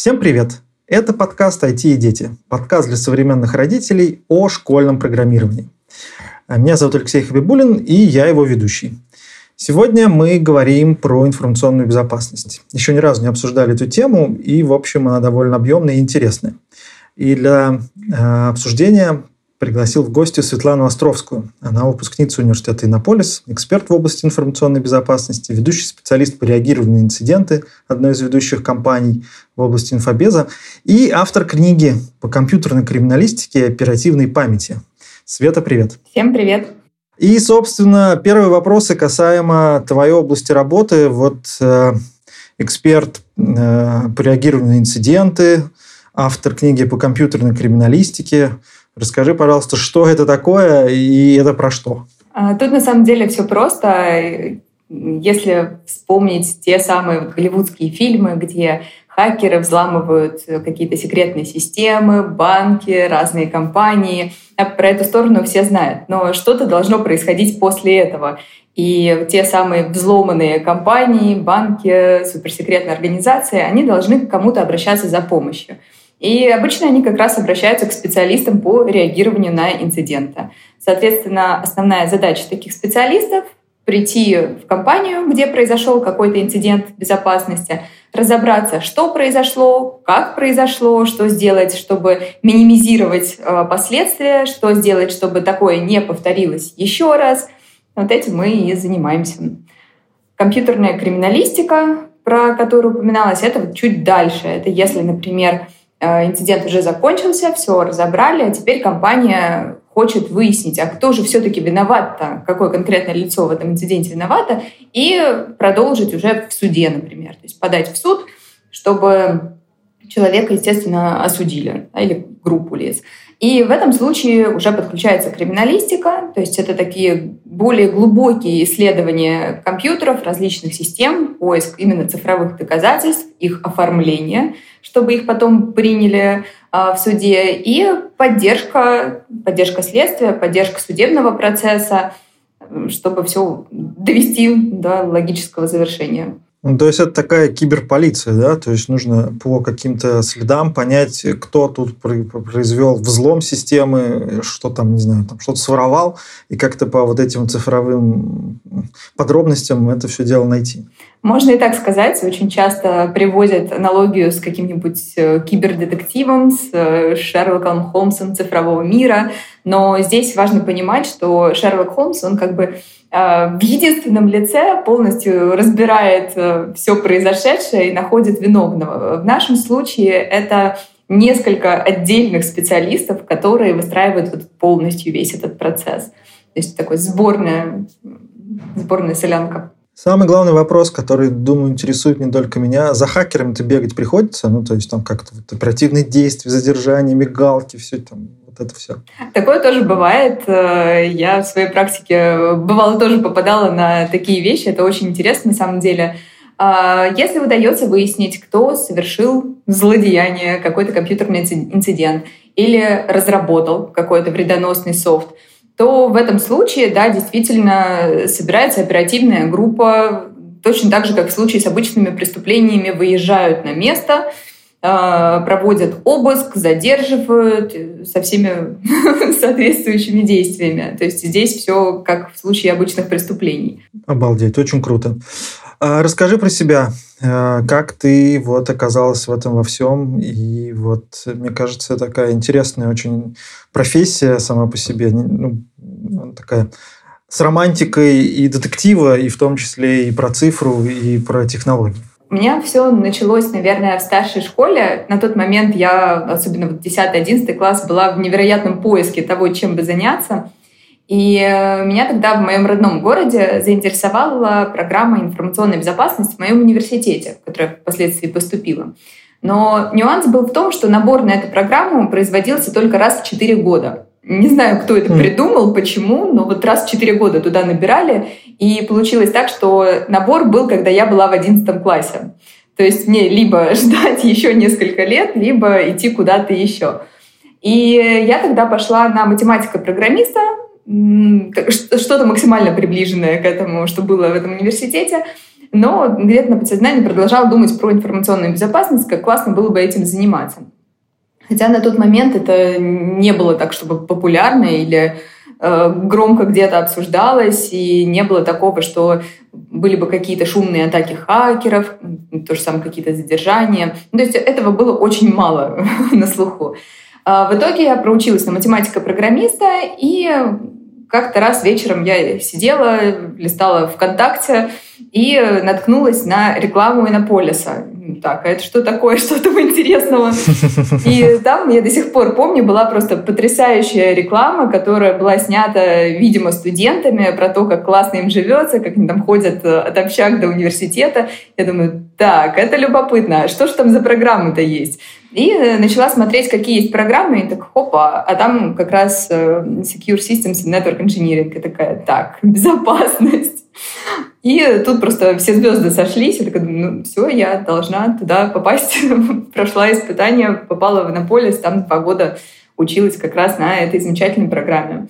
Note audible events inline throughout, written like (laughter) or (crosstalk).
Всем привет! Это подкаст «IT и дети». Подкаст для современных родителей о школьном программировании. Меня зовут Алексей Хабибулин, и я его ведущий. Сегодня мы говорим про информационную безопасность. Еще ни разу не обсуждали эту тему, и, в общем, она довольно объемная и интересная. И для э, обсуждения пригласил в гости Светлану Островскую. Она выпускница университета Иннополис, эксперт в области информационной безопасности, ведущий специалист по реагированию на инциденты одной из ведущих компаний в области инфобеза и автор книги по компьютерной криминалистике и оперативной памяти. Света, привет. Всем привет. И, собственно, первые вопросы касаемо твоей области работы. Вот э, эксперт э, по реагированию на инциденты, автор книги по компьютерной криминалистике – Расскажи, пожалуйста, что это такое и это про что? А, тут на самом деле все просто. Если вспомнить те самые голливудские фильмы, где хакеры взламывают какие-то секретные системы, банки, разные компании. А про эту сторону все знают. Но что-то должно происходить после этого. И те самые взломанные компании, банки, суперсекретные организации, они должны к кому-то обращаться за помощью. И обычно они как раз обращаются к специалистам по реагированию на инциденты. Соответственно, основная задача таких специалистов — прийти в компанию, где произошел какой-то инцидент безопасности, разобраться, что произошло, как произошло, что сделать, чтобы минимизировать э, последствия, что сделать, чтобы такое не повторилось еще раз. Вот этим мы и занимаемся. Компьютерная криминалистика, про которую упоминалось, это вот чуть дальше. Это если, например, инцидент уже закончился, все разобрали, а теперь компания хочет выяснить, а кто же все-таки виноват-то, какое конкретное лицо в этом инциденте виновато, и продолжить уже в суде, например. То есть подать в суд, чтобы человека, естественно, осудили, или группу лиц. И в этом случае уже подключается криминалистика, то есть это такие более глубокие исследования компьютеров, различных систем, поиск именно цифровых доказательств, их оформление, чтобы их потом приняли э, в суде, и поддержка, поддержка следствия, поддержка судебного процесса, чтобы все довести до логического завершения. Ну, то есть это такая киберполиция, да? То есть нужно по каким-то следам понять, кто тут произвел взлом системы, что там, не знаю, там что-то своровал, и как-то по вот этим цифровым подробностям это все дело найти. Можно и так сказать. Очень часто приводят аналогию с каким-нибудь э, кибердетективом, с э, Шерлоком Холмсом цифрового мира. Но здесь важно понимать, что Шерлок Холмс, он как бы в единственном лице полностью разбирает э, все произошедшее и находит виновного. В нашем случае это несколько отдельных специалистов, которые выстраивают вот полностью весь этот процесс. То есть такой сборная, сборная солянка. Самый главный вопрос, который, думаю, интересует не только меня, за хакерами-то бегать приходится? Ну, то есть там как-то вот оперативные действия, задержание, мигалки, все там это все. Такое тоже бывает. Э, я в своей практике бывало тоже попадала на такие вещи. Это очень интересно на самом деле. А, если удается выяснить, кто совершил злодеяние, какой-то компьютерный инцидент или разработал какой-то вредоносный софт, то в этом случае, да, действительно собирается оперативная группа, точно так же, как в случае с обычными преступлениями, выезжают на место — проводят обыск, задерживают э, со всеми (laughs) соответствующими действиями. То есть здесь все как в случае обычных преступлений. Обалдеть, очень круто. А расскажи про себя, э, как ты вот оказалась в этом во всем, и вот мне кажется такая интересная очень профессия сама по себе, ну, такая с романтикой и детектива, и в том числе и про цифру, и про технологии. У меня все началось, наверное, в старшей школе. На тот момент я, особенно в 10-11 класс, была в невероятном поиске того, чем бы заняться. И э, меня тогда в моем родном городе заинтересовала программа информационной безопасности в моем университете, в который я впоследствии поступила. Но нюанс был в том, что набор на эту программу производился только раз в 4 года. Не знаю, кто это придумал, почему, но вот раз в 4 года туда набирали, и получилось так, что набор был, когда я была в 11 классе. То есть мне либо (laughs) ждать еще несколько лет, либо идти куда-то еще. И я тогда пошла на математика-программиста, что-то максимально приближенное к этому, что было в этом университете. но где-то на подсознании продолжала думать про информационную безопасность, как классно было бы этим заниматься. Хотя на тот момент это не было так, чтобы популярно или громко где-то обсуждалось, и не было такого, что были бы какие-то шумные атаки хакеров, то же самое какие-то задержания. Ну, то есть этого было очень мало (laughs) на слуху. А в итоге я проучилась на математика-программиста, и как-то раз вечером я сидела, листала ВКонтакте и наткнулась на рекламу Иннополиса. Так, а это что такое, (laughs) что там интересного? И там, я до сих пор помню, была просто потрясающая реклама, которая была снята, видимо, студентами про то, как классно им живется, как они там ходят э, от общак до университета. Я думаю, так, это любопытно, а что же там за программы-то есть? И э, начала смотреть, какие есть программы, и так, хопа, а там как раз э, Secure Systems and Network Engineering. И такая, так, (laughs) безопасность. И тут просто все звезды сошлись. Я такая, ну все, я должна туда попасть. (laughs) Прошла испытание, попала в Иннополис, там два года училась как раз на этой замечательной программе.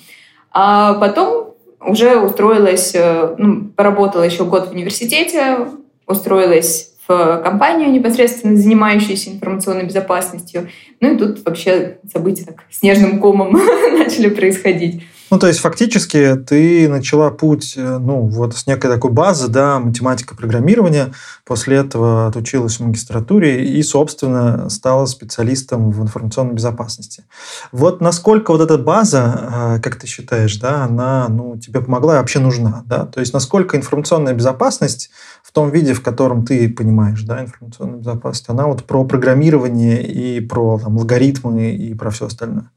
А потом уже устроилась, э, ну, поработала еще год в университете, устроилась в компанию, непосредственно занимающуюся информационной безопасностью. Ну и тут вообще события так снежным комом (laughs) начали происходить. Ну, то есть, фактически, ты начала путь, э, ну, вот с некой такой базы, да, математика программирования, после этого отучилась в магистратуре и, собственно, стала специалистом в информационной безопасности. Вот насколько вот эта база, э, как ты считаешь, да, она, ну, тебе помогла и вообще нужна, да? То есть, насколько информационная безопасность в том виде, в котором ты понимаешь, да, информационную безопасность, она вот про программирование и про там, алгоритмы и про все остальное?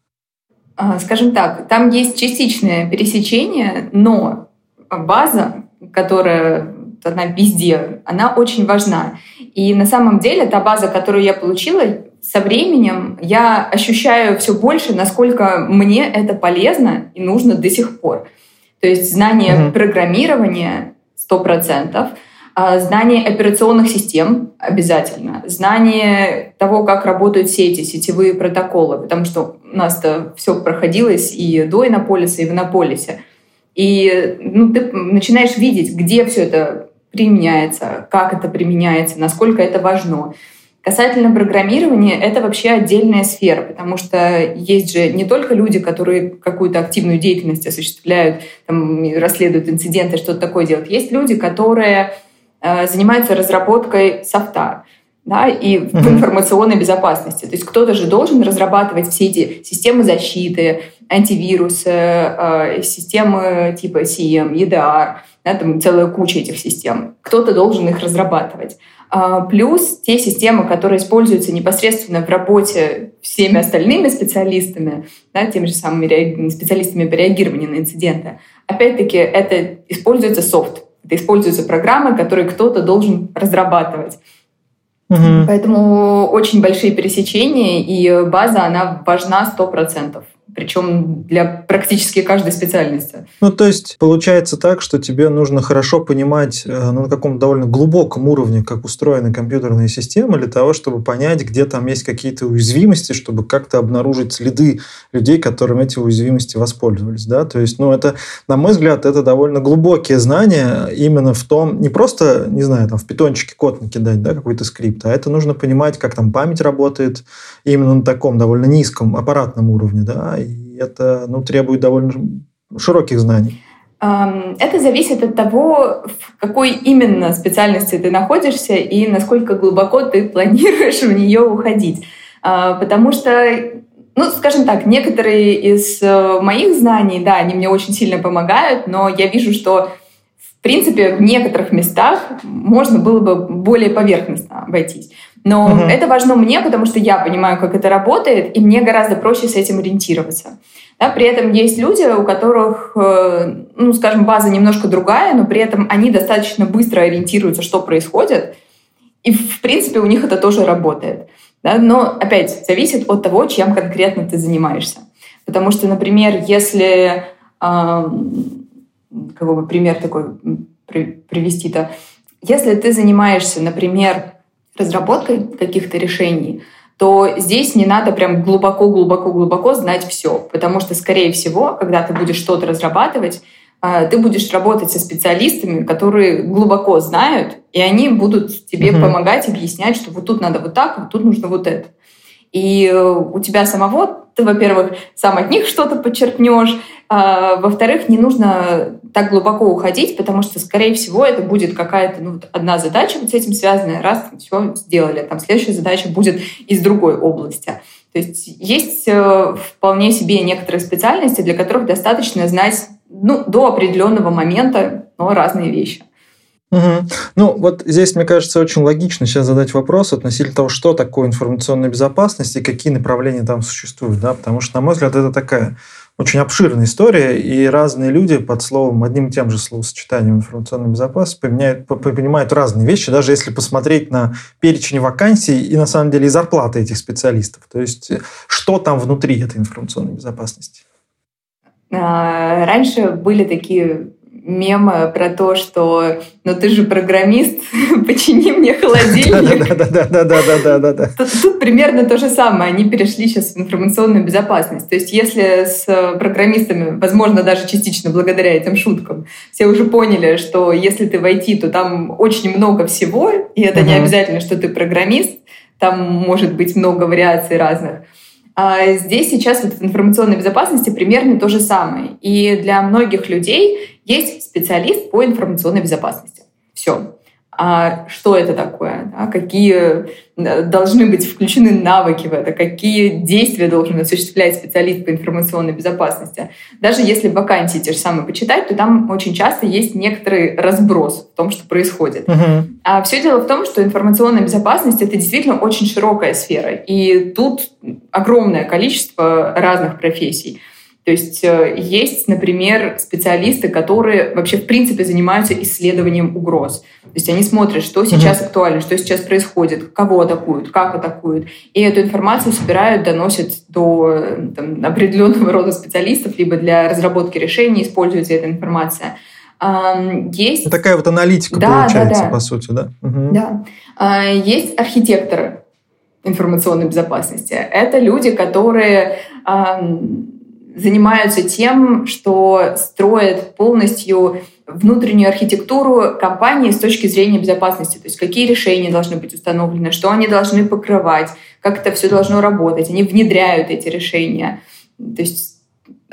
А, скажем так, там есть частичное пересечение, но база, которая она везде, она очень важна. И на самом деле та база, которую я получила, со временем я ощущаю все больше, насколько мне это полезно и нужно до сих пор. То есть знание mm-hmm. программирования 100%, а, знание операционных систем обязательно, знание того, как работают сети, сетевые протоколы, потому что у нас-то все проходилось и до Иннополиса, и в Иннополисе. И ну, ты начинаешь видеть, где все это применяется, как это применяется, насколько это важно. Касательно программирования, это вообще отдельная сфера, потому что есть же не только люди, которые какую-то активную деятельность осуществляют, там, расследуют инциденты, что-то такое делают. Есть люди, которые занимается разработкой софта да, и в mm-hmm. информационной безопасности. То есть кто-то же должен разрабатывать все эти системы защиты, антивирусы, э, системы типа CM, EDR, да, там целая куча этих систем. Кто-то должен их разрабатывать. А, плюс те системы, которые используются непосредственно в работе всеми остальными специалистами, да, теми же самыми специалистами по реагированию на инциденты, опять-таки это используется софт, используются программы, которые кто-то должен разрабатывать. Угу. Поэтому очень большие пересечения, и база, она важна 100% причем для практически каждой специальности. Ну, то есть получается так, что тебе нужно хорошо понимать э, ну, на каком-то довольно глубоком уровне, как устроены компьютерные системы, для того, чтобы понять, где там есть какие-то уязвимости, чтобы как-то обнаружить следы людей, которыми эти уязвимости воспользовались. Да? То есть, ну, это, на мой взгляд, это довольно глубокие знания именно в том, не просто, не знаю, там в питончике код накидать, да, какой-то скрипт, а это нужно понимать, как там память работает именно на таком довольно низком аппаратном уровне, да, и это ну, требует довольно широких знаний. Это зависит от того, в какой именно специальности ты находишься и насколько глубоко ты планируешь в нее уходить. А, потому что, ну, скажем так, некоторые из э, моих знаний, да, они мне очень сильно помогают, но я вижу, что в принципе в некоторых местах можно было бы более поверхностно обойтись. Но угу. это важно мне, потому что я понимаю, как это работает, и мне гораздо проще с этим ориентироваться. Да, при этом есть люди, у которых, э, ну, скажем, база немножко другая, но при этом они достаточно быстро ориентируются, что происходит, и, в принципе, у них это тоже работает. Да? Но, опять, зависит от того, чем конкретно ты занимаешься. Потому что, например, если... Э, какой бы пример такой привести-то? Если ты занимаешься, например, разработкой каких-то решений, то здесь не надо прям глубоко-глубоко-глубоко знать все, потому что, скорее всего, когда ты будешь что-то разрабатывать, а, ты будешь работать со специалистами, которые глубоко знают, и они будут тебе угу. помогать, объяснять, что вот тут надо вот так, вот тут нужно вот это. И э, у тебя самого, ты, во-первых, сам от них что-то подчеркнешь, а, во-вторых, не нужно так глубоко уходить, потому что, скорее всего, это будет какая-то ну, одна задача вот с этим связанная, раз все сделали, там следующая задача будет из другой области. То есть есть э, вполне себе некоторые специальности, для которых достаточно знать ну, до определенного момента но разные вещи. Угу. Ну, вот здесь, мне кажется, очень логично сейчас задать вопрос относительно того, что такое информационная безопасность и какие направления там существуют, да, потому что, на мой взгляд, это такая очень обширная история, и разные люди под словом, одним и тем же словосочетанием информационная безопасность поменяют, понимают разные вещи, даже если посмотреть на перечень вакансий и, на самом деле, и зарплаты этих специалистов. То есть, что там внутри этой информационной безопасности? А, раньше были такие мемы про то, что ну ты же программист, (laughs) почини мне холодильник. Да-да-да-да-да-да-да. Тут, тут примерно то же самое. Они перешли сейчас в информационную безопасность. То есть если с программистами, возможно, даже частично благодаря этим шуткам, все уже поняли, что если ты в IT, то там очень много всего, и это не обязательно, что ты программист, там может быть много вариаций разных. А здесь сейчас вот в информационной безопасности примерно то же самое. И для многих людей есть специалист по информационной безопасности. Все. А что это такое? Да? Какие э, должны быть включены навыки в это? Какие действия должен осуществлять специалист по информационной безопасности? Даже если вакансии те же самые почитать, то там очень часто есть некоторый разброс в том, что происходит. Uh-huh. А все дело в том, что информационная безопасность — это действительно очень широкая сфера. И тут огромное количество разных профессий. То есть э, есть, например, специалисты, которые вообще в принципе занимаются исследованием угроз. То есть они смотрят, что сейчас mm-hmm. актуально, что сейчас происходит, кого атакуют, как атакуют. И эту информацию собирают, доносят до там, определенного рода специалистов, либо для разработки решений используется эта информация. Есть... Такая вот аналитика да, получается, да, да. по сути, да? Угу. Да. А, есть архитекторы информационной безопасности. Это люди, которые занимаются тем, что строят полностью внутреннюю архитектуру компании с точки зрения безопасности, то есть какие решения должны быть установлены, что они должны покрывать, как это все должно работать. Они внедряют эти решения. То есть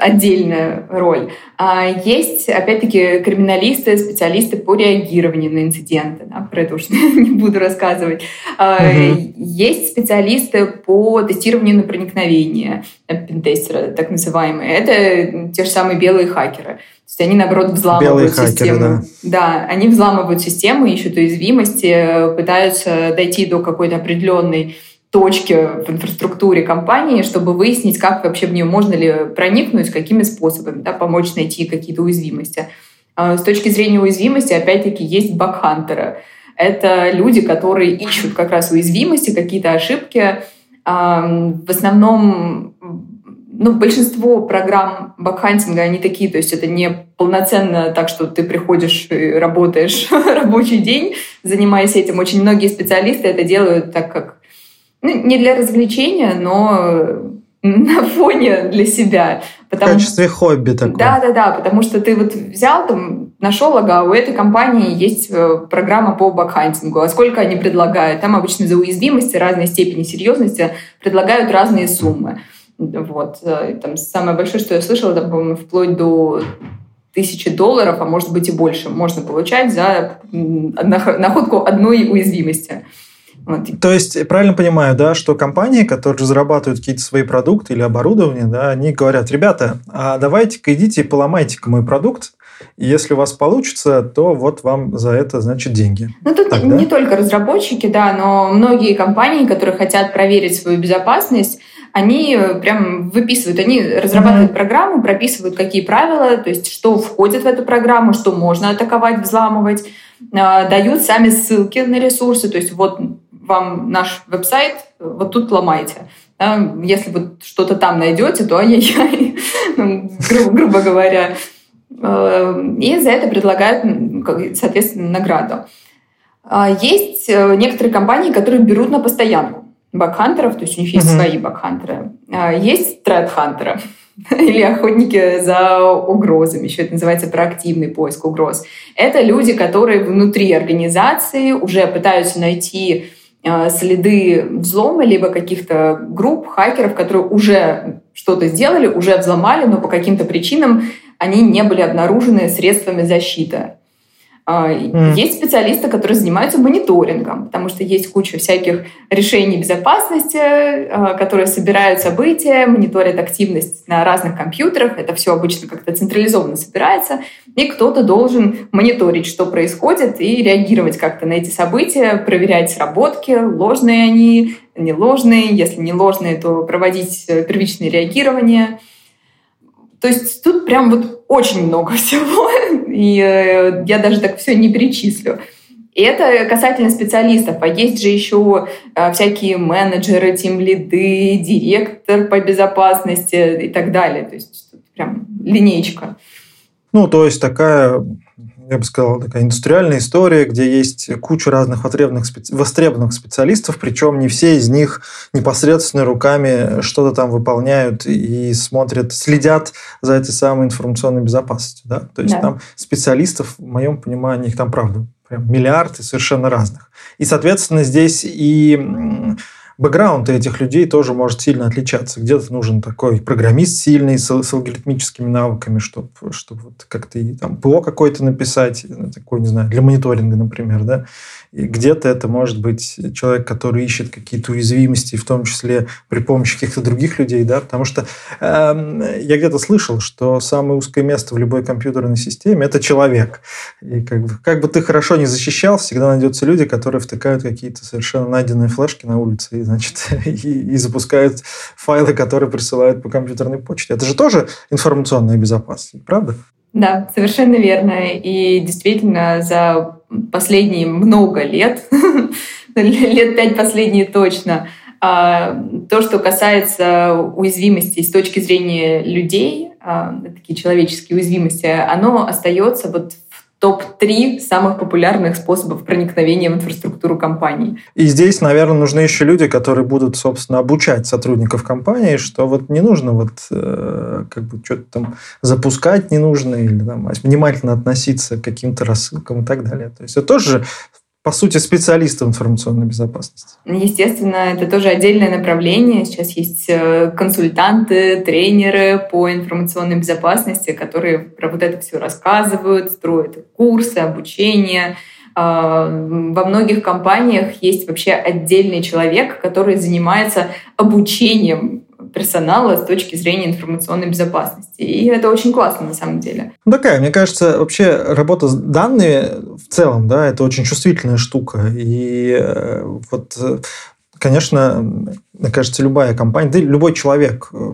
отдельная роль. А есть, опять-таки, криминалисты, специалисты по реагированию на инциденты. Да, про это уж (laughs) не буду рассказывать. Угу. Есть специалисты по тестированию на проникновение, пентестеры, так называемые. Это те же самые белые хакеры. То есть они, наоборот, взламывают Белые систему. Хакеры, да. да, они взламывают систему, ищут уязвимости, пытаются дойти до какой-то определенной точки в инфраструктуре компании, чтобы выяснить, как вообще в нее можно ли проникнуть, какими способами, да, помочь найти какие-то уязвимости. А с точки зрения уязвимости, опять-таки, есть бакхантеры. Это люди, которые ищут как раз уязвимости, какие-то ошибки. В основном ну, большинство программ бакхантинга, они такие, то есть это не полноценно так, что ты приходишь и работаешь (laughs) рабочий день, занимаясь этим. Очень многие специалисты это делают так, как ну, не для развлечения, но (laughs) на фоне для себя. Потому... В качестве хобби такое. Да, да, да, потому что ты вот взял там, нашел, ага, у этой компании есть э, программа по бакхантингу, а сколько они предлагают? Там обычно за уязвимости разной степени серьезности предлагают разные суммы. Вот. Э, там самое большое, что я слышала, это, по-моему, вплоть до тысячи долларов, а может быть и больше, можно получать за находку одной уязвимости. Вот. То есть, правильно понимаю, да, что компании, которые разрабатывают какие-то свои продукты или оборудование, да, они говорят, ребята, а давайте-ка идите и поломайте-ка мой продукт, и если у вас получится, то вот вам за это, значит, деньги. Ну, тут так, не да? только разработчики, да, но многие компании, которые хотят проверить свою безопасность, они прям выписывают, они разрабатывают mm-hmm. программу, прописывают, какие правила, то есть что входит в эту программу, что можно атаковать, взламывать, а, дают сами ссылки на ресурсы, то есть вот вам наш веб-сайт, вот тут ломайте. Да, если вы что-то там найдете, то ай-яй-яй, (laughs) грубо, грубо говоря. Э, и за это предлагают, соответственно, награду. А, есть э, некоторые компании, которые берут на постоянку бакхантеров, то есть у них есть uh-huh. свои бакхантеры. А, есть тред-хантеры. (laughs) или охотники за угрозами, еще это называется проактивный поиск угроз. Это люди, которые внутри организации уже пытаются найти э, следы взлома, либо каких-то групп хакеров, которые уже что-то сделали, уже взломали, но по каким-то причинам они не были обнаружены средствами защиты. Mm. Есть специалисты, которые занимаются мониторингом, потому что есть куча всяких решений безопасности, а, которые собирают события, мониторят активность на разных компьютерах. Это все обычно как-то централизованно собирается. И кто-то должен мониторить, что происходит, и реагировать как-то на эти события, проверять сработки, ложные они, не ложные. Если не ложные, то проводить э, первичное реагирование. То есть тут прям вот очень много (laughs) всего, и э, я даже так все не перечислю. И это касательно специалистов. А есть же еще э, всякие менеджеры, тимлиды, директор по безопасности и так далее. То есть прям линейка. Ну, то есть такая я бы сказал, такая индустриальная история, где есть куча разных востребованных, специ... востребованных специалистов, причем не все из них непосредственно руками что-то там выполняют и смотрят, следят за этой самой информационной безопасностью. Да? То есть да. там специалистов, в моем понимании, их там правда прям миллиарды совершенно разных. И, соответственно, здесь и бэкграунд этих людей тоже может сильно отличаться. Где-то нужен такой программист сильный с, с алгоритмическими навыками, чтобы, чтобы вот как-то там ПО какой-то написать, такой, не знаю, для мониторинга, например, да. Где-то это может быть человек, который ищет какие-то уязвимости, в том числе при помощи каких-то других людей, да, потому что э, я где-то слышал, что самое узкое место в любой компьютерной системе – это человек. И как бы, как бы ты хорошо не защищал, всегда найдется люди, которые втыкают какие-то совершенно найденные флешки на улице и, значит, (laughs) и, и запускают файлы, которые присылают по компьютерной почте. Это же тоже информационная безопасность, правда? Да, совершенно верно. И действительно, за последние много лет, (laughs) лет пять последние точно, а, то, что касается уязвимости с точки зрения людей, а, такие человеческие уязвимости, оно остается вот топ-3 самых популярных способов проникновения в инфраструктуру компании. И здесь, наверное, нужны еще люди, которые будут, собственно, обучать сотрудников компании, что вот не нужно вот э, как бы что-то там запускать не нужно или там внимательно относиться к каким-то рассылкам и так далее. То есть это тоже по сути, специалисты в информационной безопасности? Естественно, это тоже отдельное направление. Сейчас есть э, консультанты, тренеры по информационной безопасности, которые про вот это все рассказывают, строят курсы, обучение. А, во многих компаниях есть вообще отдельный человек, который занимается обучением персонала с точки зрения информационной безопасности. И это очень классно на самом деле. Ну, такая, мне кажется, вообще работа с данными в целом, да, это очень чувствительная штука. И э, вот конечно, мне кажется, любая компания, да и любой человек э,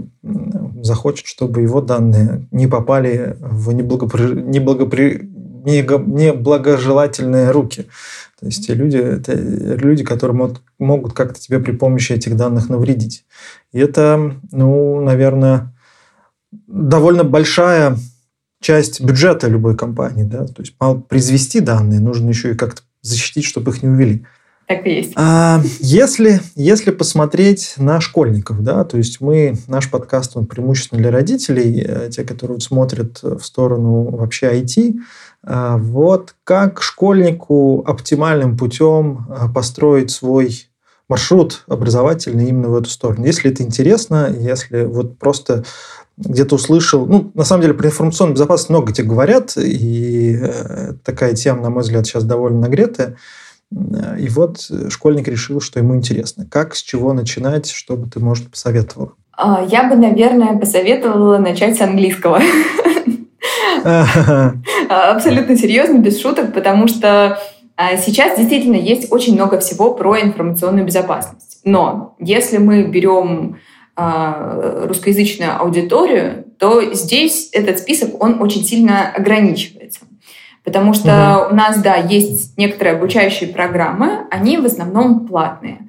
захочет, чтобы его данные не попали в неблагопри... неблагопри... неблагожелательные руки. Те люди, это люди, которые могут, могут как-то тебе при помощи этих данных навредить. И это, ну, наверное, довольно большая часть бюджета любой компании. Да? То есть мало произвести данные, нужно еще и как-то защитить, чтобы их не увели. Так и есть. А, если, если посмотреть на школьников, да, то есть мы, наш подкаст, он преимущественно для родителей, э, те, которые смотрят в сторону вообще IT, а, вот как школьнику оптимальным путем а, построить свой маршрут образовательный именно в эту сторону. Если это интересно, если вот просто где-то услышал, ну, на самом деле, про информационную безопасность много где говорят, и э, такая тема, на мой взгляд, сейчас довольно нагретая. И вот школьник решил, что ему интересно. Как, с чего начинать, что бы ты, может, посоветовала? А, я бы, наверное, посоветовала начать с английского. (laughs) Абсолютно серьезно, без шуток, потому что а, сейчас действительно есть очень много всего про информационную безопасность. Но если мы берем а, русскоязычную аудиторию, то здесь этот список, он очень сильно ограничивается. Потому что угу. у нас, да, есть некоторые обучающие программы, они в основном платные.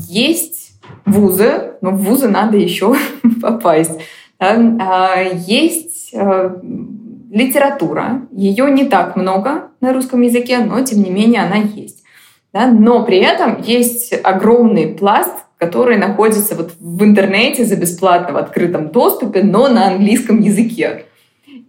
Есть вузы, но в вузы надо еще (laughs) попасть. А, есть э, литература, ее не так много на русском языке, но тем не менее она есть. Да? Но при этом есть огромный пласт который находится вот в интернете за бесплатно в открытом доступе, но на английском языке.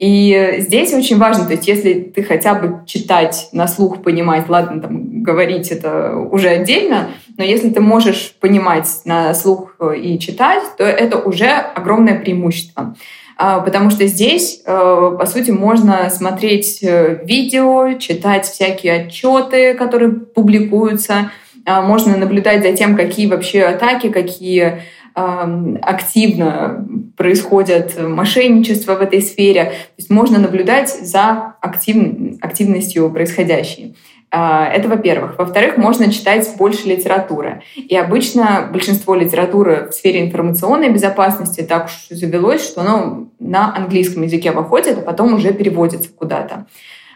И здесь очень важно, то есть если ты хотя бы читать на слух, понимать, ладно, там говорить это уже отдельно, но если ты можешь понимать на слух и читать, то это уже огромное преимущество. А, потому что здесь, э, по сути, можно смотреть э, видео, читать всякие отчеты, которые публикуются, а, можно наблюдать за тем, какие вообще атаки, какие активно происходят мошенничество в этой сфере. То есть можно наблюдать за актив, активностью происходящей. А, это во-первых. Во-вторых, можно читать больше литературы. И обычно большинство литературы в сфере информационной безопасности так уж завелось, что оно на английском языке выходит, а потом уже переводится куда-то.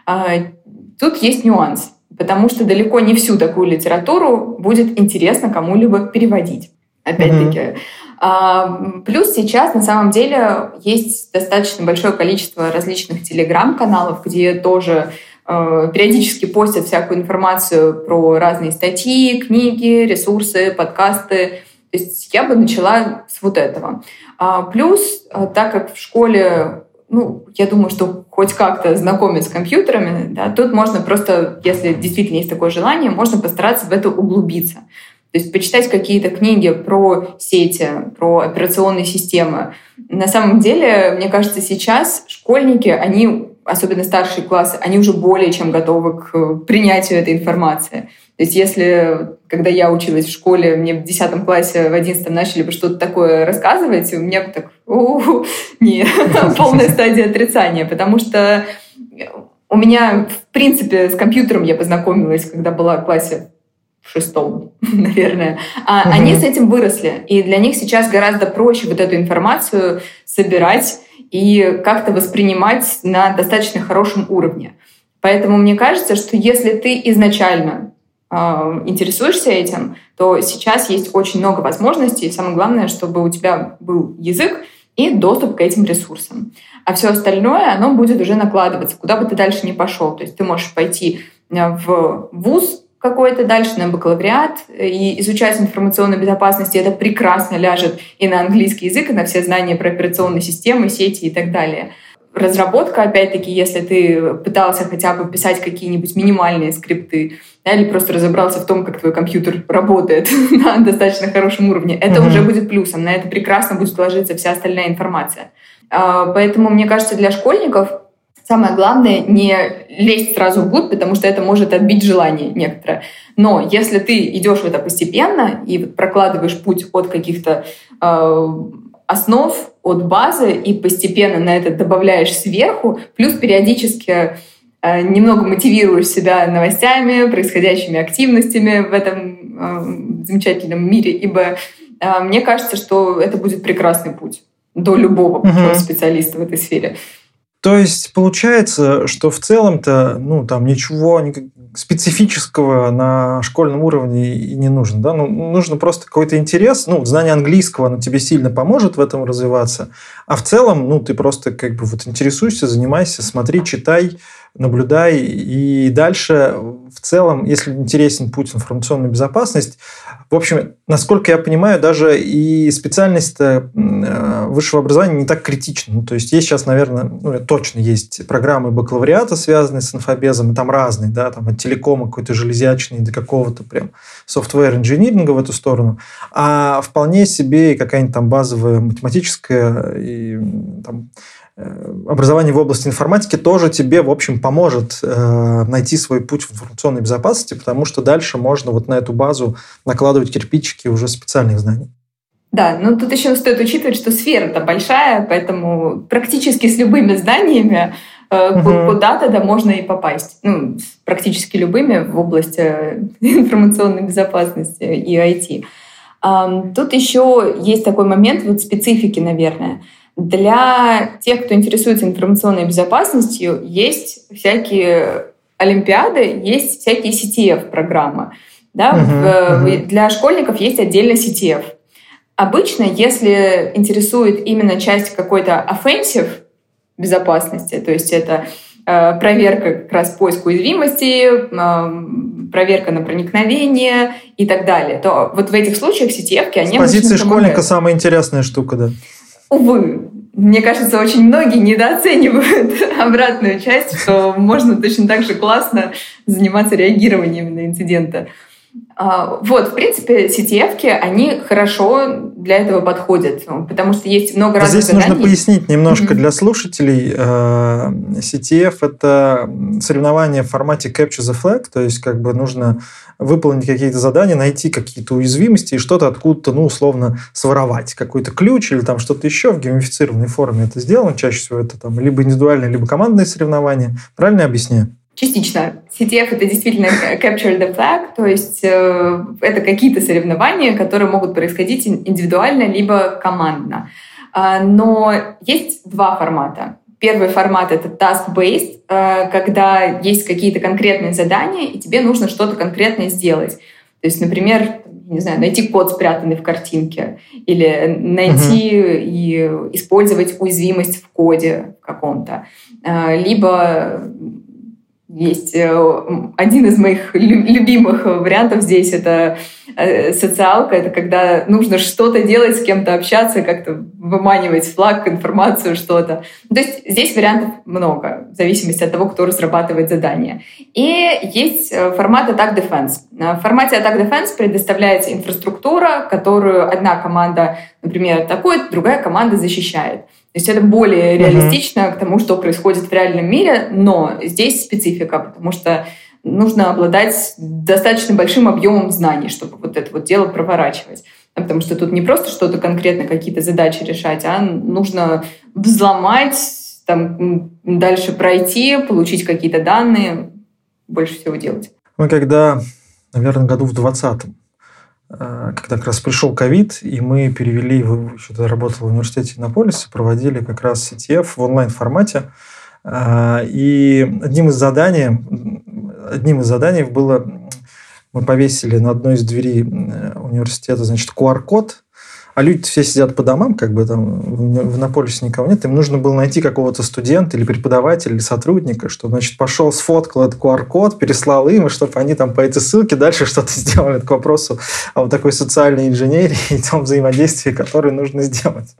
А, тут есть нюанс, потому что далеко не всю такую литературу будет интересно кому-либо переводить опять-таки. Плюс сейчас на самом деле есть достаточно большое количество различных телеграм-каналов, где тоже э, периодически постят всякую информацию про разные статьи, книги, ресурсы, подкасты. То есть я бы начала с вот этого. А, плюс, э, так как в школе ну, я думаю, что хоть как-то знакомят с компьютерами, да, тут можно просто, если действительно есть такое желание, можно постараться в это углубиться. То есть почитать какие-то книги про сети, про операционные системы. На самом деле, мне кажется, сейчас школьники, они, особенно старшие классы, они уже более чем готовы к принятию этой информации. То есть если, когда я училась в школе, мне в 10 классе, в 11 начали бы что-то такое рассказывать, у меня так, не, (laughs) полная стадия отрицания, потому что у меня, в принципе, с компьютером я познакомилась, когда была в классе в шестом, (laughs) наверное, а угу. они с этим выросли. И для них сейчас гораздо проще вот эту информацию собирать и как-то воспринимать на достаточно хорошем уровне. Поэтому мне кажется, что если ты изначально э, интересуешься этим, то сейчас есть очень много возможностей. И самое главное, чтобы у тебя был язык и доступ к этим ресурсам. А все остальное, оно будет уже накладываться, куда бы ты дальше не пошел. То есть ты можешь пойти в ВУЗ, какой-то дальше на бакалавриат и изучать информационную безопасность, и это прекрасно ляжет и на английский язык, и на все знания про операционные системы, сети и так далее. Разработка, опять-таки, если ты пытался хотя бы писать какие-нибудь минимальные скрипты, да, или просто разобрался в том, как твой компьютер работает (laughs) на достаточно хорошем уровне, это mm-hmm. уже будет плюсом, на это прекрасно будет ложиться вся остальная информация. А, поэтому, мне кажется, для школьников Самое главное не лезть сразу вглубь, потому что это может отбить желание некоторое. Но если ты идешь в это постепенно и прокладываешь путь от каких-то э, основ, от базы и постепенно на это добавляешь сверху, плюс периодически э, немного мотивируешь себя новостями, происходящими активностями в этом э, замечательном мире, ибо э, мне кажется, что это будет прекрасный путь до любого угу. специалиста в этой сфере. То есть получается, что в целом-то ну, там ничего специфического на школьном уровне и не нужно. Да? Ну, нужно просто какой-то интерес. Ну, знание английского оно тебе сильно поможет в этом развиваться. А в целом, ну, ты просто как бы вот интересуешься, занимайся, смотри, читай, наблюдай. И дальше в целом, если интересен путь в информационную безопасность, в общем, насколько я понимаю, даже и специальность э, высшего образования не так критична. Ну, то есть есть сейчас, наверное, ну, точно есть программы бакалавриата, связанные с инфобезом, и там разные, да, там от телекома какой-то железячный до какого-то прям software инжиниринга в эту сторону, а вполне себе какая-нибудь там базовая математическая и там Э, образование в области информатики тоже тебе, в общем, поможет э, найти свой путь в информационной безопасности, потому что дальше можно вот на эту базу накладывать кирпичики уже специальных знаний. Да, но тут еще стоит учитывать, что сфера-то большая, поэтому практически с любыми знаниями э, угу. куда-то да можно и попасть. Ну, практически любыми в области э, информационной безопасности и IT. Э, тут еще есть такой момент вот специфики, наверное. Для тех, кто интересуется информационной безопасностью, есть всякие олимпиады, есть всякие CTF-программы. Да? Uh-huh, uh-huh. Для школьников есть отдельно CTF. Обычно, если интересует именно часть какой-то offensive, безопасности. То есть это э, проверка как раз поиска уязвимости, э, проверка на проникновение и так далее. То вот в этих случаях CTF, они С позиции школьника самая интересная штука, да. Увы, мне кажется, очень многие недооценивают (laughs) обратную часть, что можно точно так же классно заниматься реагированием на инциденты. А, вот, в принципе, CTF, они хорошо для этого подходят, потому что есть много разных Здесь заданий. нужно пояснить немножко mm-hmm. для слушателей. Э, CTF — это соревнование в формате Capture the Flag, то есть как бы нужно выполнить какие-то задания, найти какие-то уязвимости и что-то откуда-то, ну, условно, своровать. Какой-то ключ или там что-то еще в геймифицированной форме это сделано. Чаще всего это там либо индивидуальное, либо командное соревнование. Правильно я объясняю? Частично. CTF — это действительно (laughs) capture the flag, то есть э, это какие-то соревнования, которые могут происходить индивидуально либо командно. Э, но есть два формата. Первый формат — это task-based, э, когда есть какие-то конкретные задания, и тебе нужно что-то конкретное сделать. То есть, например, не знаю, найти код, спрятанный в картинке, или найти uh-huh. и использовать уязвимость в коде каком-то, э, либо есть э, один из моих любимых вариантов здесь это социалка, это когда нужно что-то делать, с кем-то общаться, как-то выманивать флаг, информацию, что-то. То есть здесь вариантов много, в зависимости от того, кто разрабатывает задание. И есть э, формат Attack Defense. В формате Attack Defense предоставляется инфраструктура, которую одна команда, например, атакует, другая команда защищает. То есть это более реалистично uh-huh. к тому, что происходит в реальном мире, но здесь специфика, потому что нужно обладать достаточно большим объемом знаний, чтобы вот это вот дело проворачивать. Потому что тут не просто что-то конкретно, какие-то задачи решать, а нужно взломать, там, дальше пройти, получить какие-то данные, больше всего делать. Мы когда, наверное, году в 20 Э, когда как раз пришел ковид, и мы перевели, еще работал в университете Иннополиса, проводили как раз CTF в онлайн-формате. Э, и одним из заданий, одним из заданий было, мы повесили на одной из дверей университета, значит, QR-код, а люди все сидят по домам, как бы там в Иннополисе никого нет, им нужно было найти какого-то студента или преподавателя или сотрудника, чтобы, значит, пошел, сфоткал этот QR-код, переслал им, и чтобы они там по этой ссылке дальше (laughs) что-то сделали. К вопросу о вот такой социальной инженерии (laughs) и том взаимодействии, которое нужно сделать.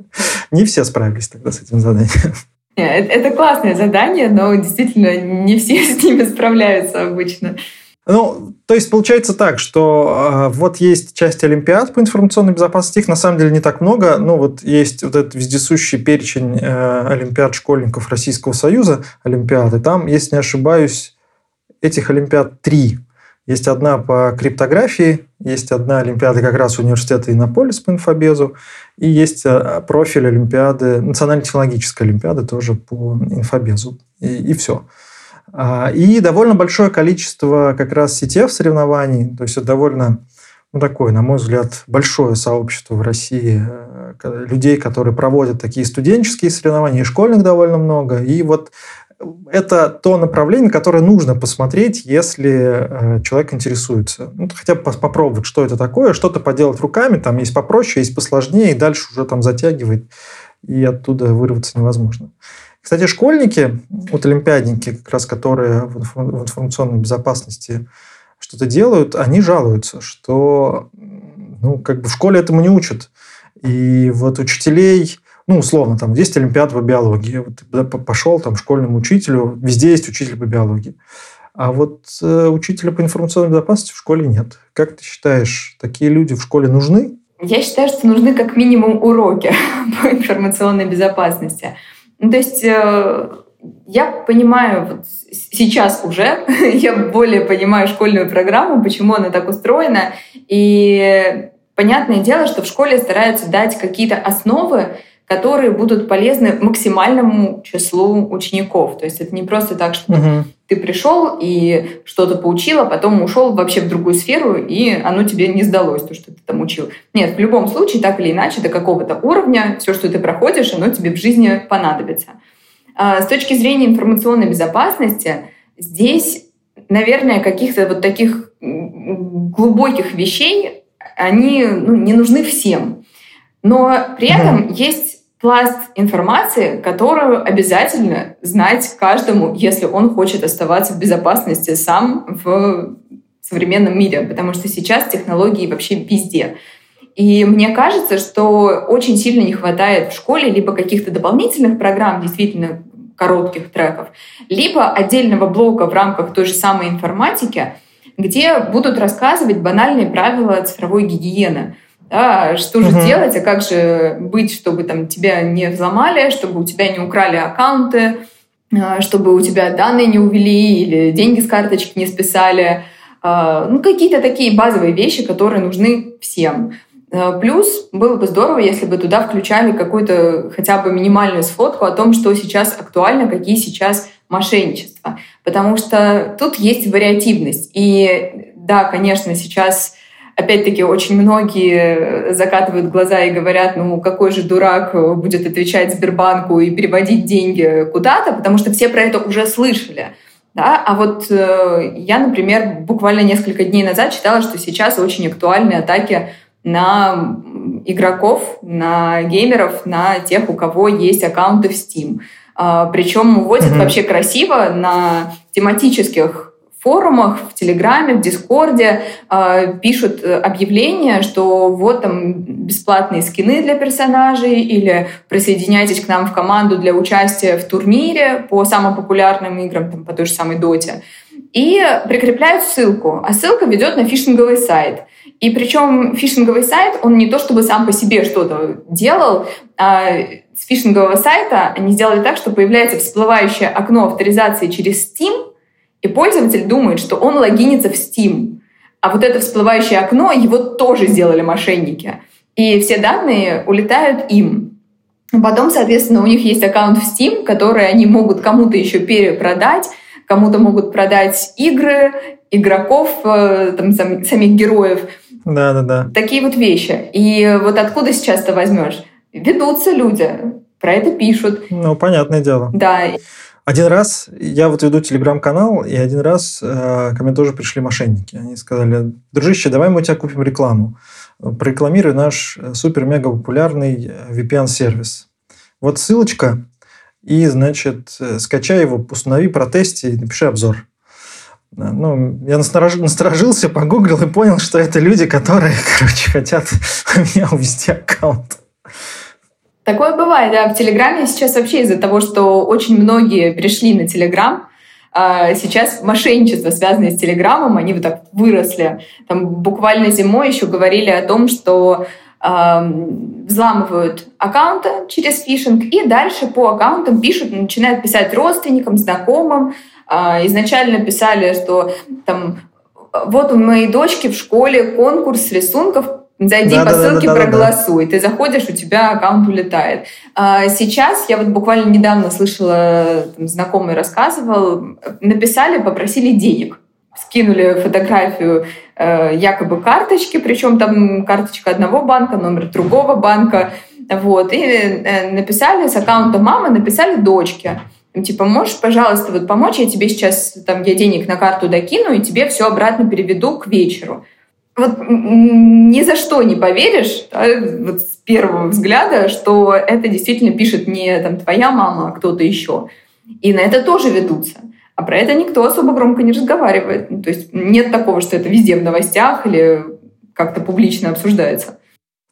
Не все справились тогда с этим заданием. Это классное задание, но действительно не все с ними справляются обычно. Ну, то есть получается так, что э, вот есть часть олимпиад по информационной безопасности, их на самом деле не так много. Ну, вот есть вот этот вездесущий перечень э, олимпиад школьников Российского Союза, олимпиады. Там, если не ошибаюсь, этих олимпиад три. Есть одна по криптографии, есть одна олимпиада как раз университета Иннополис по инфобезу, и есть э, профиль олимпиады, национально-технологическая олимпиада тоже по инфобезу. И, и все. А, и довольно большое количество как раз CTF соревнований, то есть это довольно ну, такое, на мой взгляд, большое сообщество в России э, людей, которые проводят такие студенческие соревнования, и школьных довольно много. И вот это то направление, которое нужно посмотреть, если э, человек интересуется. Ну, хотя бы попробовать, что это такое, что-то поделать руками. Там есть попроще, есть посложнее, и дальше уже там затягивает, и оттуда вырваться невозможно. Кстати, школьники, вот олимпиадники, как раз которые в информационной безопасности что-то делают, они жалуются, что ну, как бы в школе этому не учат. И вот учителей, ну, условно, там, есть олимпиада по биологии. Вот пошел там школьному учителю, везде есть учитель по биологии. А вот э, учителя по информационной безопасности в школе нет. Как ты считаешь, такие люди в школе нужны? Я считаю, что нужны как минимум уроки (laughs) по информационной безопасности. Ну, то есть э, я понимаю вот сейчас уже, (laughs) я более понимаю школьную программу, почему она так устроена. И понятное дело, что в школе стараются дать какие-то основы, которые будут полезны максимальному числу учеников. То есть это не просто так, что угу. ты пришел и что-то поучил, а потом ушел вообще в другую сферу, и оно тебе не сдалось, то, что ты там учил. Нет, в любом случае, так или иначе, до какого-то уровня все, что ты проходишь, оно тебе в жизни понадобится. А с точки зрения информационной безопасности, здесь, наверное, каких-то вот таких глубоких вещей, они ну, не нужны всем. Но при этом mm есть пласт информации, которую обязательно знать каждому, если он хочет оставаться в безопасности сам в современном мире, потому что сейчас технологии вообще везде. И мне кажется, что очень сильно не хватает в школе либо каких-то дополнительных программ, действительно коротких треков, либо отдельного блока в рамках той же самой информатики, где будут рассказывать банальные правила цифровой гигиены. Да, что же угу. делать, а как же быть, чтобы там тебя не взломали, чтобы у тебя не украли аккаунты, а, чтобы у тебя данные не увели или деньги с карточки не списали. А, ну, какие-то такие базовые вещи, которые нужны всем. А, плюс было бы здорово, если бы туда включали какую-то хотя бы минимальную сфотку о том, что сейчас актуально, какие сейчас мошенничества. Потому что тут есть вариативность. И да, конечно, сейчас опять-таки очень многие закатывают глаза и говорят, ну какой же дурак будет отвечать Сбербанку и переводить деньги куда-то, потому что все про это уже слышали. Да? А вот э, я, например, буквально несколько дней назад читала, что сейчас очень актуальны атаки на игроков, на геймеров, на тех, у кого есть аккаунты в Steam. Э, причем уводят mm-hmm. вообще красиво на тематических форумах, в Телеграме, в Дискорде э, пишут объявления, что вот там бесплатные скины для персонажей или присоединяйтесь к нам в команду для участия в турнире по самым популярным играм, там, по той же самой Доте. И прикрепляют ссылку, а ссылка ведет на фишинговый сайт. И причем фишинговый сайт, он не то чтобы сам по себе что-то делал, а с фишингового сайта они сделали так, что появляется всплывающее окно авторизации через Steam, и пользователь думает, что он логинится в Steam. А вот это всплывающее окно, его тоже сделали мошенники. И все данные улетают им. Потом, соответственно, у них есть аккаунт в Steam, который они могут кому-то еще перепродать, кому-то могут продать игры, игроков, э, там, сам, самих героев. Да, да, да. Такие вот вещи. И вот откуда сейчас ты возьмешь? Ведутся люди, про это пишут. Ну, понятное дело. Да. Один раз я вот веду телеграм-канал, и один раз э, ко мне тоже пришли мошенники. Они сказали, дружище, давай мы у тебя купим рекламу. Прорекламируй наш э, супер-мега популярный э, VPN-сервис. Вот ссылочка, и, значит, э, скачай его, установи, протести напиши обзор. Ну, я насторожился, погуглил и понял, что это люди, которые, (laughs) короче, хотят (laughs) меня увести аккаунт. Такое бывает, да. В Телеграме сейчас вообще из-за того, что очень многие пришли на Телеграм, а, сейчас мошенничество, связанное с Телеграмом, они вот так выросли. Там буквально зимой еще говорили о том, что взламывают аккаунты через фишинг и дальше по аккаунтам пишут, начинают писать родственникам, знакомым. А, изначально писали, что там вот у моей дочки в школе конкурс рисунков Зайди да, по ссылке, да, да, проголосуй. Да, да. Ты заходишь, у тебя аккаунт улетает. А сейчас, я вот буквально недавно слышала, там, знакомый рассказывал, написали, попросили денег. Скинули фотографию э, якобы карточки, причем там карточка одного банка, номер другого банка. Вот, и э, написали с аккаунта мамы, написали дочке. Типа, можешь, пожалуйста, вот помочь, я тебе сейчас, там, я денег на карту докину, и тебе все обратно переведу к вечеру вот ни за что не поверишь да, вот с первого взгляда, что это действительно пишет не там, твоя мама, а кто-то еще. И на это тоже ведутся. А про это никто особо громко не разговаривает. Ну, то есть нет такого, что это везде в новостях или как-то публично обсуждается.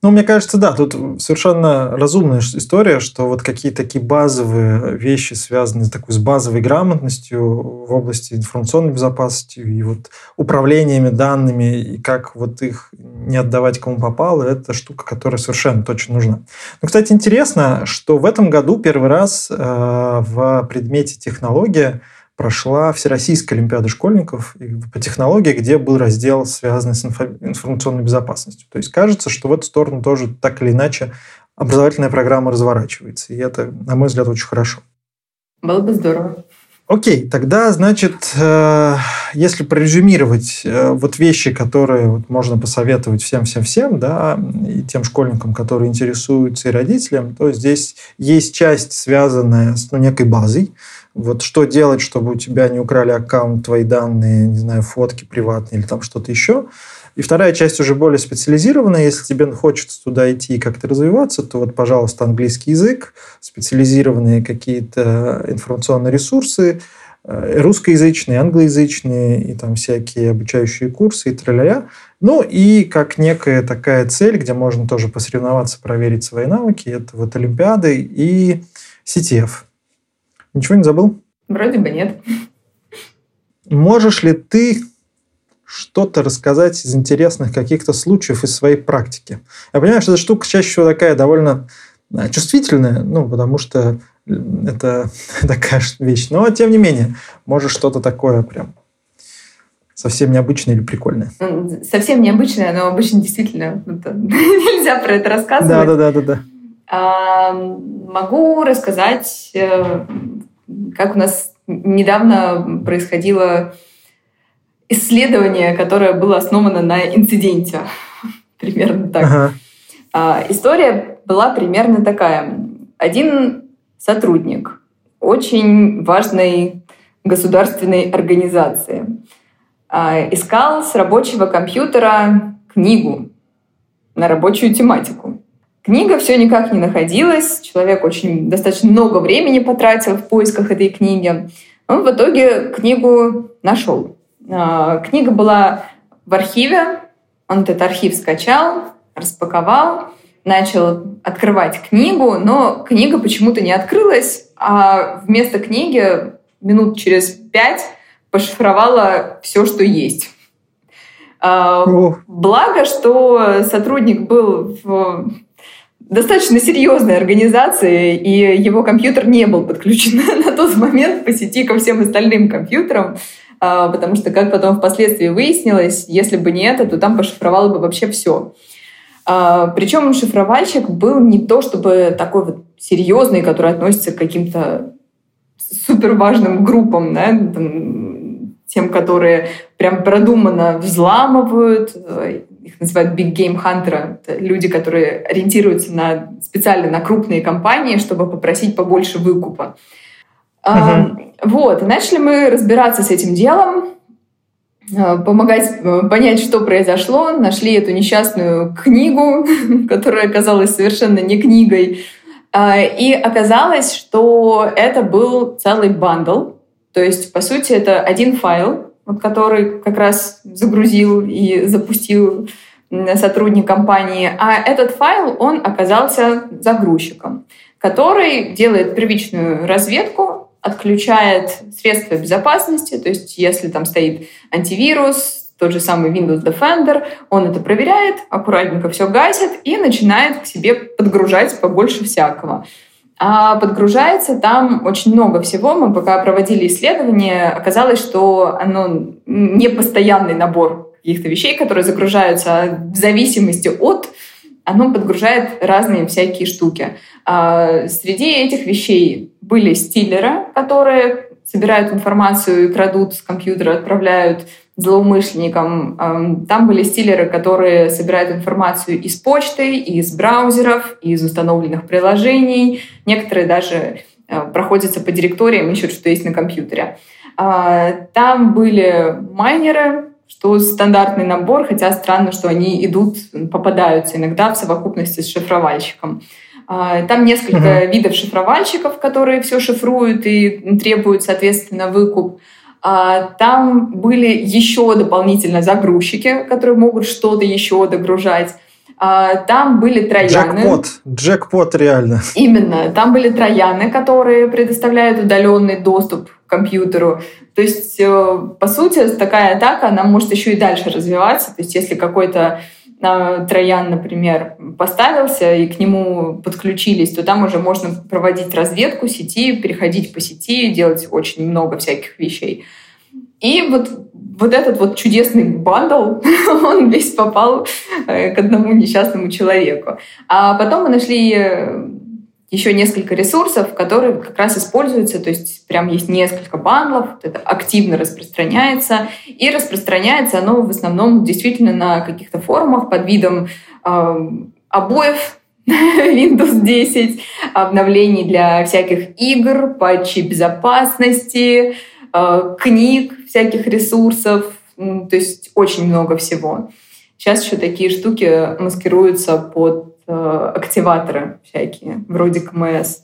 Ну, мне кажется, да, тут совершенно разумная история, что вот какие-то такие базовые вещи, связанные такой, с базовой грамотностью в области информационной безопасности и вот управлениями данными, и как вот их не отдавать кому попало, это штука, которая совершенно точно нужна. Ну, кстати, интересно, что в этом году первый раз э, в предмете технология прошла Всероссийская Олимпиада школьников по технологии, где был раздел, связанный с информационной безопасностью. То есть кажется, что в эту сторону тоже так или иначе образовательная программа разворачивается. И это, на мой взгляд, очень хорошо. Было бы здорово. Окей, тогда, значит, э, если прорезюмировать э, вот вещи, которые можно посоветовать всем-всем-всем, да, и тем школьникам, которые интересуются, и родителям, то здесь есть часть, связанная с ну, некой базой, вот что делать, чтобы у тебя не украли аккаунт, твои данные, не знаю, фотки приватные или там что-то еще. И вторая часть уже более специализированная. Если тебе хочется туда идти и как-то развиваться, то вот, пожалуйста, английский язык, специализированные какие-то информационные ресурсы, э, русскоязычные, англоязычные и там всякие обучающие курсы и траля. Ну и как некая такая цель, где можно тоже посоревноваться, проверить свои навыки, это вот Олимпиады и CTF. Ничего не забыл? Вроде бы нет. Можешь ли ты что-то рассказать из интересных каких-то случаев из своей практики. Я понимаю, что эта штука чаще всего такая довольно а, чувствительная, ну, потому что это (laughs) такая вещь. Но, тем не менее, может что-то такое прям совсем необычное или прикольное. Совсем необычное, но обычно действительно (laughs) нельзя про это рассказывать. Да, да, да, да, да. Могу рассказать, э, как у нас недавно происходило исследование, которое было основано на инциденте. (laughs) Примерно так. Ага. А, история была примерно такая. Один сотрудник очень важной государственной организации а, искал с рабочего компьютера книгу на рабочую тематику. Книга все никак не находилась, человек очень достаточно много времени потратил в поисках этой книги. Он в итоге книгу нашел. А, книга была в архиве, он этот архив скачал, распаковал, начал открывать книгу, но книга почему-то не открылась, а вместо книги минут через пять пошифровала все, что есть. А, О. Благо, что сотрудник был в достаточно серьезной организации, и его компьютер не был подключен (laughs) на тот момент по сети ко всем остальным компьютерам. А, потому что, как потом впоследствии выяснилось, если бы не это, то там пошифровало бы вообще все. А, Причем шифровальщик был не то чтобы такой вот серьезный, который относится к каким-то супер важным группам, да, тем, которые прям продуманно взламывают, э, их называют big game hunter, это люди, которые ориентируются на, специально на крупные компании, чтобы попросить побольше выкупа. Uh-huh. Вот, и начали мы разбираться с этим делом, э, помогать э, понять, что произошло. Нашли эту несчастную книгу, (laughs) которая оказалась совершенно не книгой. А, и оказалось, что это был целый бандл. То есть, по сути, это один файл, который как раз загрузил и запустил сотрудник компании. А этот файл, он оказался загрузчиком, который делает первичную разведку отключает средства безопасности, то есть если там стоит антивирус, тот же самый Windows Defender, он это проверяет, аккуратненько все гасит и начинает к себе подгружать побольше всякого. А подгружается там очень много всего. Мы пока проводили исследование, оказалось, что оно не постоянный набор каких-то вещей, которые загружаются а в зависимости от оно подгружает разные всякие штуки. А среди этих вещей были стиллеры, которые собирают информацию и крадут с компьютера, отправляют злоумышленникам. Там были стиллеры, которые собирают информацию из почты, из браузеров, из установленных приложений. Некоторые даже э, проходятся по директориям, ищут, что есть на компьютере. А, там были майнеры, что стандартный набор, хотя странно, что они идут, попадаются иногда в совокупности с шифровальщиком. А, там несколько uh-huh. видов шифровальщиков, которые все шифруют и требуют, соответственно, выкуп. А, там были еще дополнительно загрузчики, которые могут что-то еще догружать. А, там были трояны. Джекпот, джекпот реально. Именно. Там были трояны, которые предоставляют удаленный доступ к компьютеру. То есть, э, по сути, такая атака, она может еще и дальше развиваться. То есть, если какой-то троян, например, поставился и к нему подключились, то там уже можно проводить разведку сети, переходить по сети, делать очень много всяких вещей. И вот, вот этот вот чудесный бандл, (laughs) он весь попал э, к одному несчастному человеку. А потом мы нашли еще несколько ресурсов, которые как раз используются, то есть прям есть несколько бандлов, это активно распространяется, и распространяется оно в основном действительно на каких-то форумах под видом э, обоев (laughs) Windows 10, обновлений для всяких игр, патчей безопасности, э, книг, всяких ресурсов, то есть очень много всего. Сейчас еще такие штуки маскируются под активаторы всякие, вроде КМС,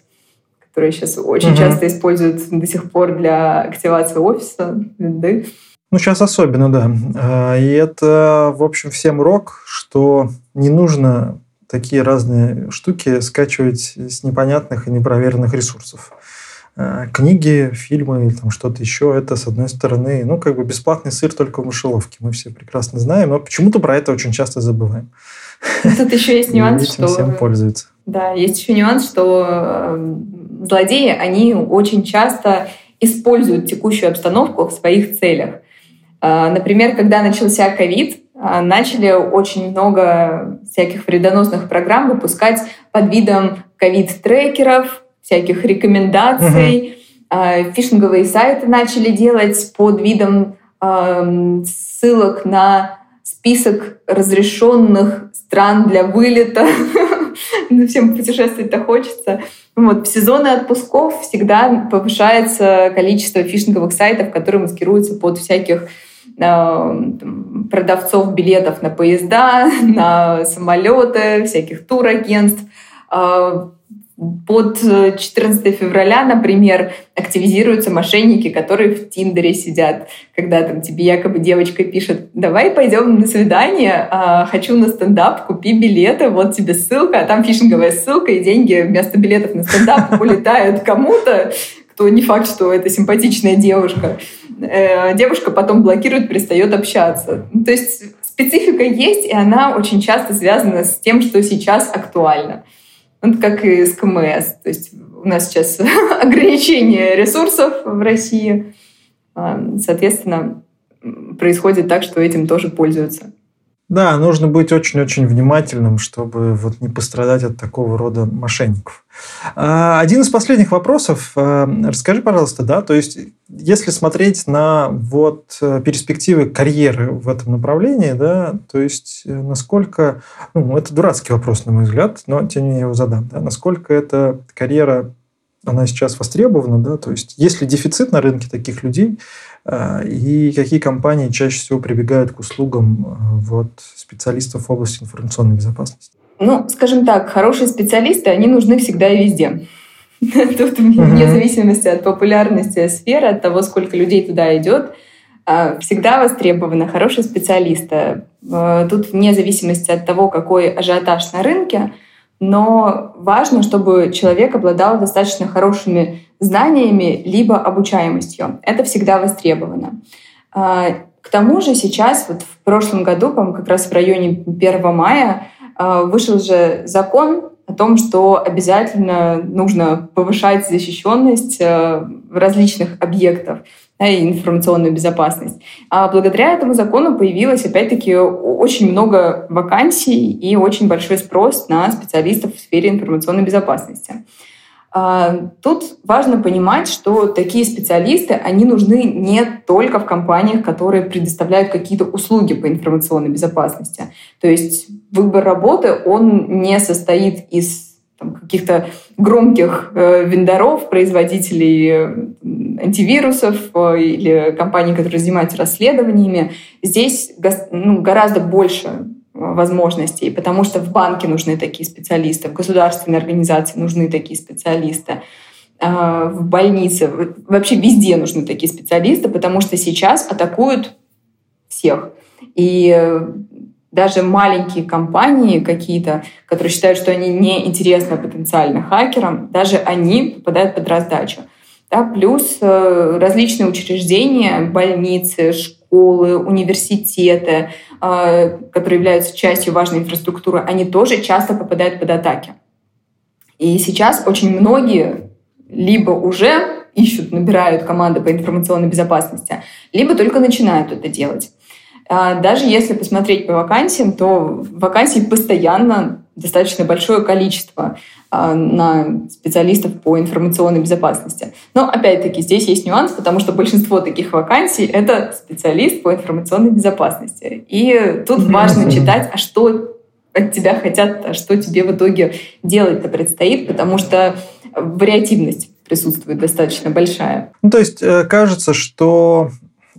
которые сейчас очень mm-hmm. часто используют до сих пор для активации офиса, винды. Ну, сейчас особенно, да. А, и это, в общем, всем урок, что не нужно такие разные штуки скачивать с непонятных и непроверенных ресурсов. А, книги, фильмы или там что-то еще, это, с одной стороны, ну, как бы бесплатный сыр только в мышеловке. Мы все прекрасно знаем, но почему-то про это очень часто забываем. (laughs) Тут еще есть нюанс, что... всем пользуются. Да, есть еще нюанс, что эм, злодеи, они очень часто используют текущую обстановку в своих целях. А, например, когда начался ковид, а, начали очень много всяких вредоносных программ выпускать под видом ковид-трекеров, всяких рекомендаций. Угу. Фишинговые сайты начали делать под видом ссылок на список разрешенных стран для вылета. (laughs) Ну, всем путешествовать-то хочется. Вот, в сезоны отпусков всегда повышается количество фишинговых сайтов, которые маскируются под всяких Э, продавцов билетов на поезда, (laughs) на самолеты, всяких турагентств. Э, под 14 февраля, например, активизируются мошенники, которые в Тиндере сидят, когда там тебе якобы девочка пишет, давай пойдем на свидание, а, хочу на стендап, купи билеты, вот тебе ссылка, а там фишинговая ссылка, и деньги вместо билетов на стендап (laughs) улетают кому-то, кто не факт, что это симпатичная девушка. Э, девушка потом блокирует, перестает общаться. То есть специфика есть, и она очень часто связана с тем, что сейчас актуально. Вот как и с КМС. То есть у нас сейчас (laughs) ограничение ресурсов в России. А, соответственно, происходит так, что этим тоже пользуются. Да, нужно быть очень-очень внимательным, чтобы вот не пострадать от такого рода мошенников. А, один из последних вопросов. А, расскажи, пожалуйста, да, то есть если смотреть на вот э, перспективы карьеры в этом направлении, да, то есть э, насколько, ну, это дурацкий вопрос, на мой взгляд, но тем не менее я его задам, да, насколько эта карьера, она сейчас востребована, да, то есть есть ли дефицит на рынке таких людей, а, и какие компании чаще всего прибегают к услугам а, вот, специалистов в области информационной безопасности? Ну, скажем так, хорошие специалисты, они нужны всегда и везде. (laughs) Тут вне зависимости от популярности сферы, от того, сколько людей туда идет, а, всегда востребованы хорошие специалисты. Тут вне зависимости от того, какой ажиотаж на рынке, но важно, чтобы человек обладал достаточно хорошими знаниями либо обучаемостью. Это всегда востребовано. А, к тому же сейчас, вот в прошлом году, по как раз в районе 1 мая, а, вышел же закон о том, что обязательно нужно повышать защищенность а, различных объектов и информационную безопасность. А благодаря этому закону появилось, опять-таки, очень много вакансий и очень большой спрос на специалистов в сфере информационной безопасности. А, тут важно понимать, что такие специалисты, они нужны не только в компаниях, которые предоставляют какие-то услуги по информационной безопасности. То есть выбор работы, он не состоит из каких-то громких э, вендоров, производителей э, антивирусов э, или компаний, которые занимаются расследованиями. Здесь ну, гораздо больше возможностей, потому что в банке нужны такие специалисты, в государственной организации нужны такие специалисты, в больнице, вообще везде нужны такие специалисты, потому что сейчас атакуют всех. И даже маленькие компании какие-то, которые считают, что они неинтересны потенциально хакерам, даже они попадают под раздачу. Да, плюс э, различные учреждения, больницы, школы, университеты, э, которые являются частью важной инфраструктуры, они тоже часто попадают под атаки. И сейчас очень многие либо уже ищут, набирают команды по информационной безопасности, либо только начинают это делать. А даже если посмотреть по вакансиям, то вакансий постоянно достаточно большое количество а, на специалистов по информационной безопасности. Но опять-таки здесь есть нюанс, потому что большинство таких вакансий — это специалист по информационной безопасности. И тут важно читать, а что от тебя хотят, а что тебе в итоге делать-то предстоит, потому что вариативность присутствует достаточно большая. Ну, то есть э, кажется, что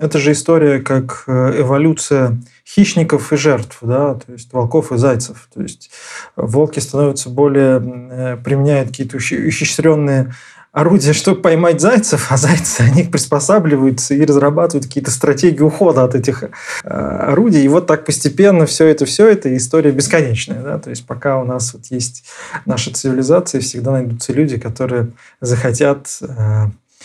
это же история как э, эволюция хищников и жертв, да, то есть волков и зайцев. То есть волки становятся более, э, применяют какие-то ухищренные орудия, (laughs) чтобы поймать зайцев, а зайцы, они приспосабливаются и разрабатывают какие-то стратегии ухода от этих э, орудий. И вот так постепенно все это, все это, история бесконечная. Да? То есть пока у нас вот есть наша цивилизация, всегда найдутся люди, которые захотят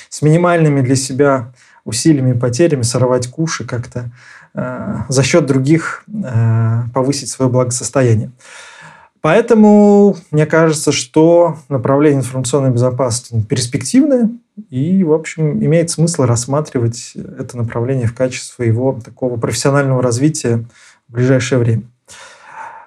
с минимальными для себя усилиями и потерями сорвать куши как-то э, за счет других э, повысить свое благосостояние. Поэтому мне кажется, что направление информационной безопасности перспективное, и, в общем, имеет смысл рассматривать это направление в качестве своего такого профессионального развития в ближайшее время.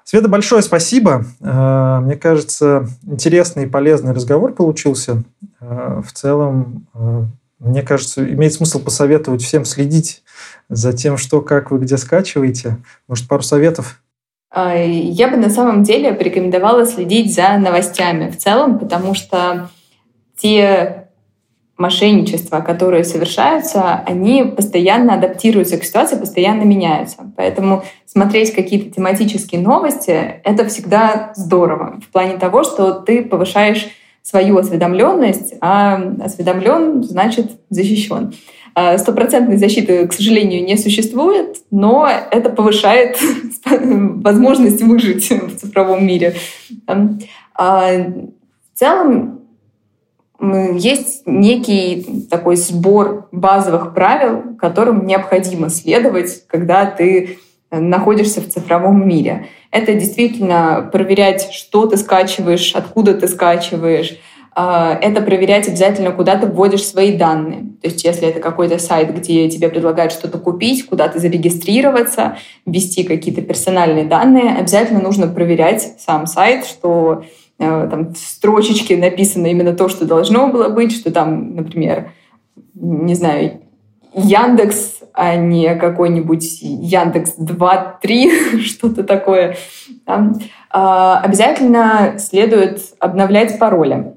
Света, большое спасибо. Э, мне кажется, интересный и полезный разговор получился. Э, в целом, э, мне кажется, имеет смысл посоветовать всем следить за тем, что, как вы где скачиваете. Может, пару советов? А, я бы на самом деле порекомендовала следить за новостями в целом, потому что те мошенничества, которые совершаются, они постоянно адаптируются к ситуации, постоянно меняются. Поэтому смотреть какие-то тематические новости — это всегда здорово в плане того, что ты повышаешь свою осведомленность, а осведомлен значит защищен. А, стопроцентной защиты, к сожалению, не существует, но это повышает (laughs) возможность выжить в цифровом мире. А, в целом есть некий такой сбор базовых правил, которым необходимо следовать, когда ты находишься в цифровом мире. Это действительно проверять, что ты скачиваешь, откуда ты скачиваешь. А, это проверять обязательно, куда ты вводишь свои данные. То есть если это какой-то сайт, где тебе предлагают что-то купить, куда-то зарегистрироваться, ввести какие-то персональные данные, обязательно нужно проверять сам сайт, что э, там в строчечке написано именно то, что должно было быть, что там, например, не знаю, Яндекс а не какой-нибудь Яндекс 2-3, (laughs) что-то такое. Там, а, обязательно следует обновлять пароли.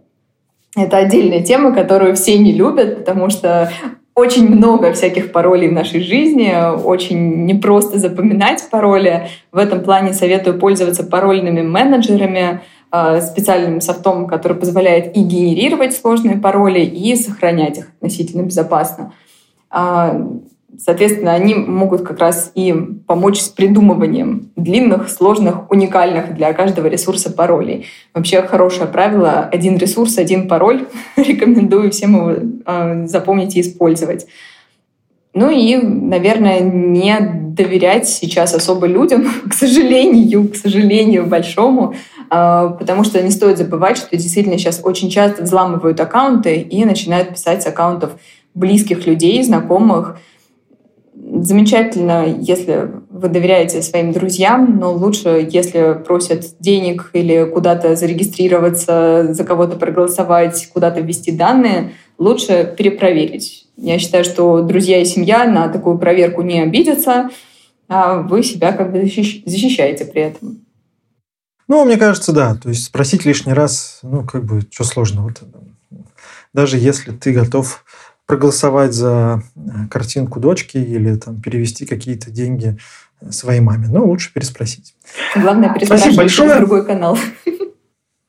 Это отдельная тема, которую все не любят, потому что очень много всяких паролей в нашей жизни, очень непросто запоминать пароли. В этом плане советую пользоваться парольными менеджерами, а, специальным софтом, который позволяет и генерировать сложные пароли, и сохранять их относительно безопасно. А, Соответственно, они могут как раз и помочь с придумыванием длинных, сложных, уникальных для каждого ресурса паролей. Вообще хорошее правило — один ресурс, один пароль. (laughs) Рекомендую всем его э, запомнить и использовать. Ну и, наверное, не доверять сейчас особо людям, (laughs) к сожалению, к сожалению большому, а, потому что не стоит забывать, что действительно сейчас очень часто взламывают аккаунты и начинают писать с аккаунтов близких людей, знакомых, замечательно, если вы доверяете своим друзьям, но лучше, если просят денег или куда-то зарегистрироваться, за кого-то проголосовать, куда-то ввести данные, лучше перепроверить. Я считаю, что друзья и семья на такую проверку не обидятся, а вы себя как бы защищаете при этом. Ну, мне кажется, да. То есть спросить лишний раз, ну, как бы, что сложного-то? Даже если ты готов проголосовать за э, картинку дочки или там, перевести какие-то деньги э, своей маме. Но лучше переспросить. Главное, переспрашивать большое. другой канал.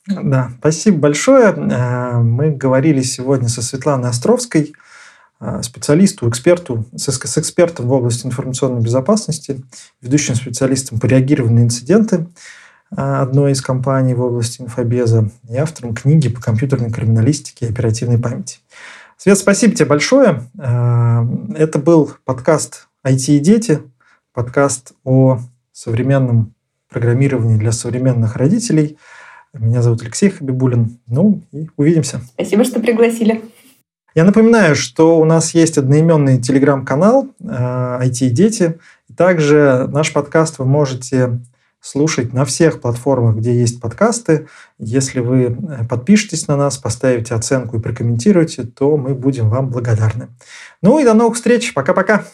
Да, спасибо большое. Э, мы говорили сегодня со Светланой Островской, специалисту, эксперту, с экспертом в области информационной безопасности, ведущим специалистом по реагированию на инциденты одной из компаний в области инфобеза и автором книги по компьютерной криминалистике и оперативной памяти. Свет, спасибо тебе большое. Э, это был подкаст «IT и дети», подкаст о современном программировании для современных родителей. Меня зовут Алексей Хабибулин. Ну и увидимся. Спасибо, что пригласили. Я напоминаю, что у нас есть одноименный телеграм-канал «IT э, и дети». Также наш подкаст вы можете слушать на всех платформах, где есть подкасты. Если вы э, подпишетесь на нас, поставите оценку и прокомментируете, то мы будем вам благодарны. Ну и до новых встреч. Пока-пока.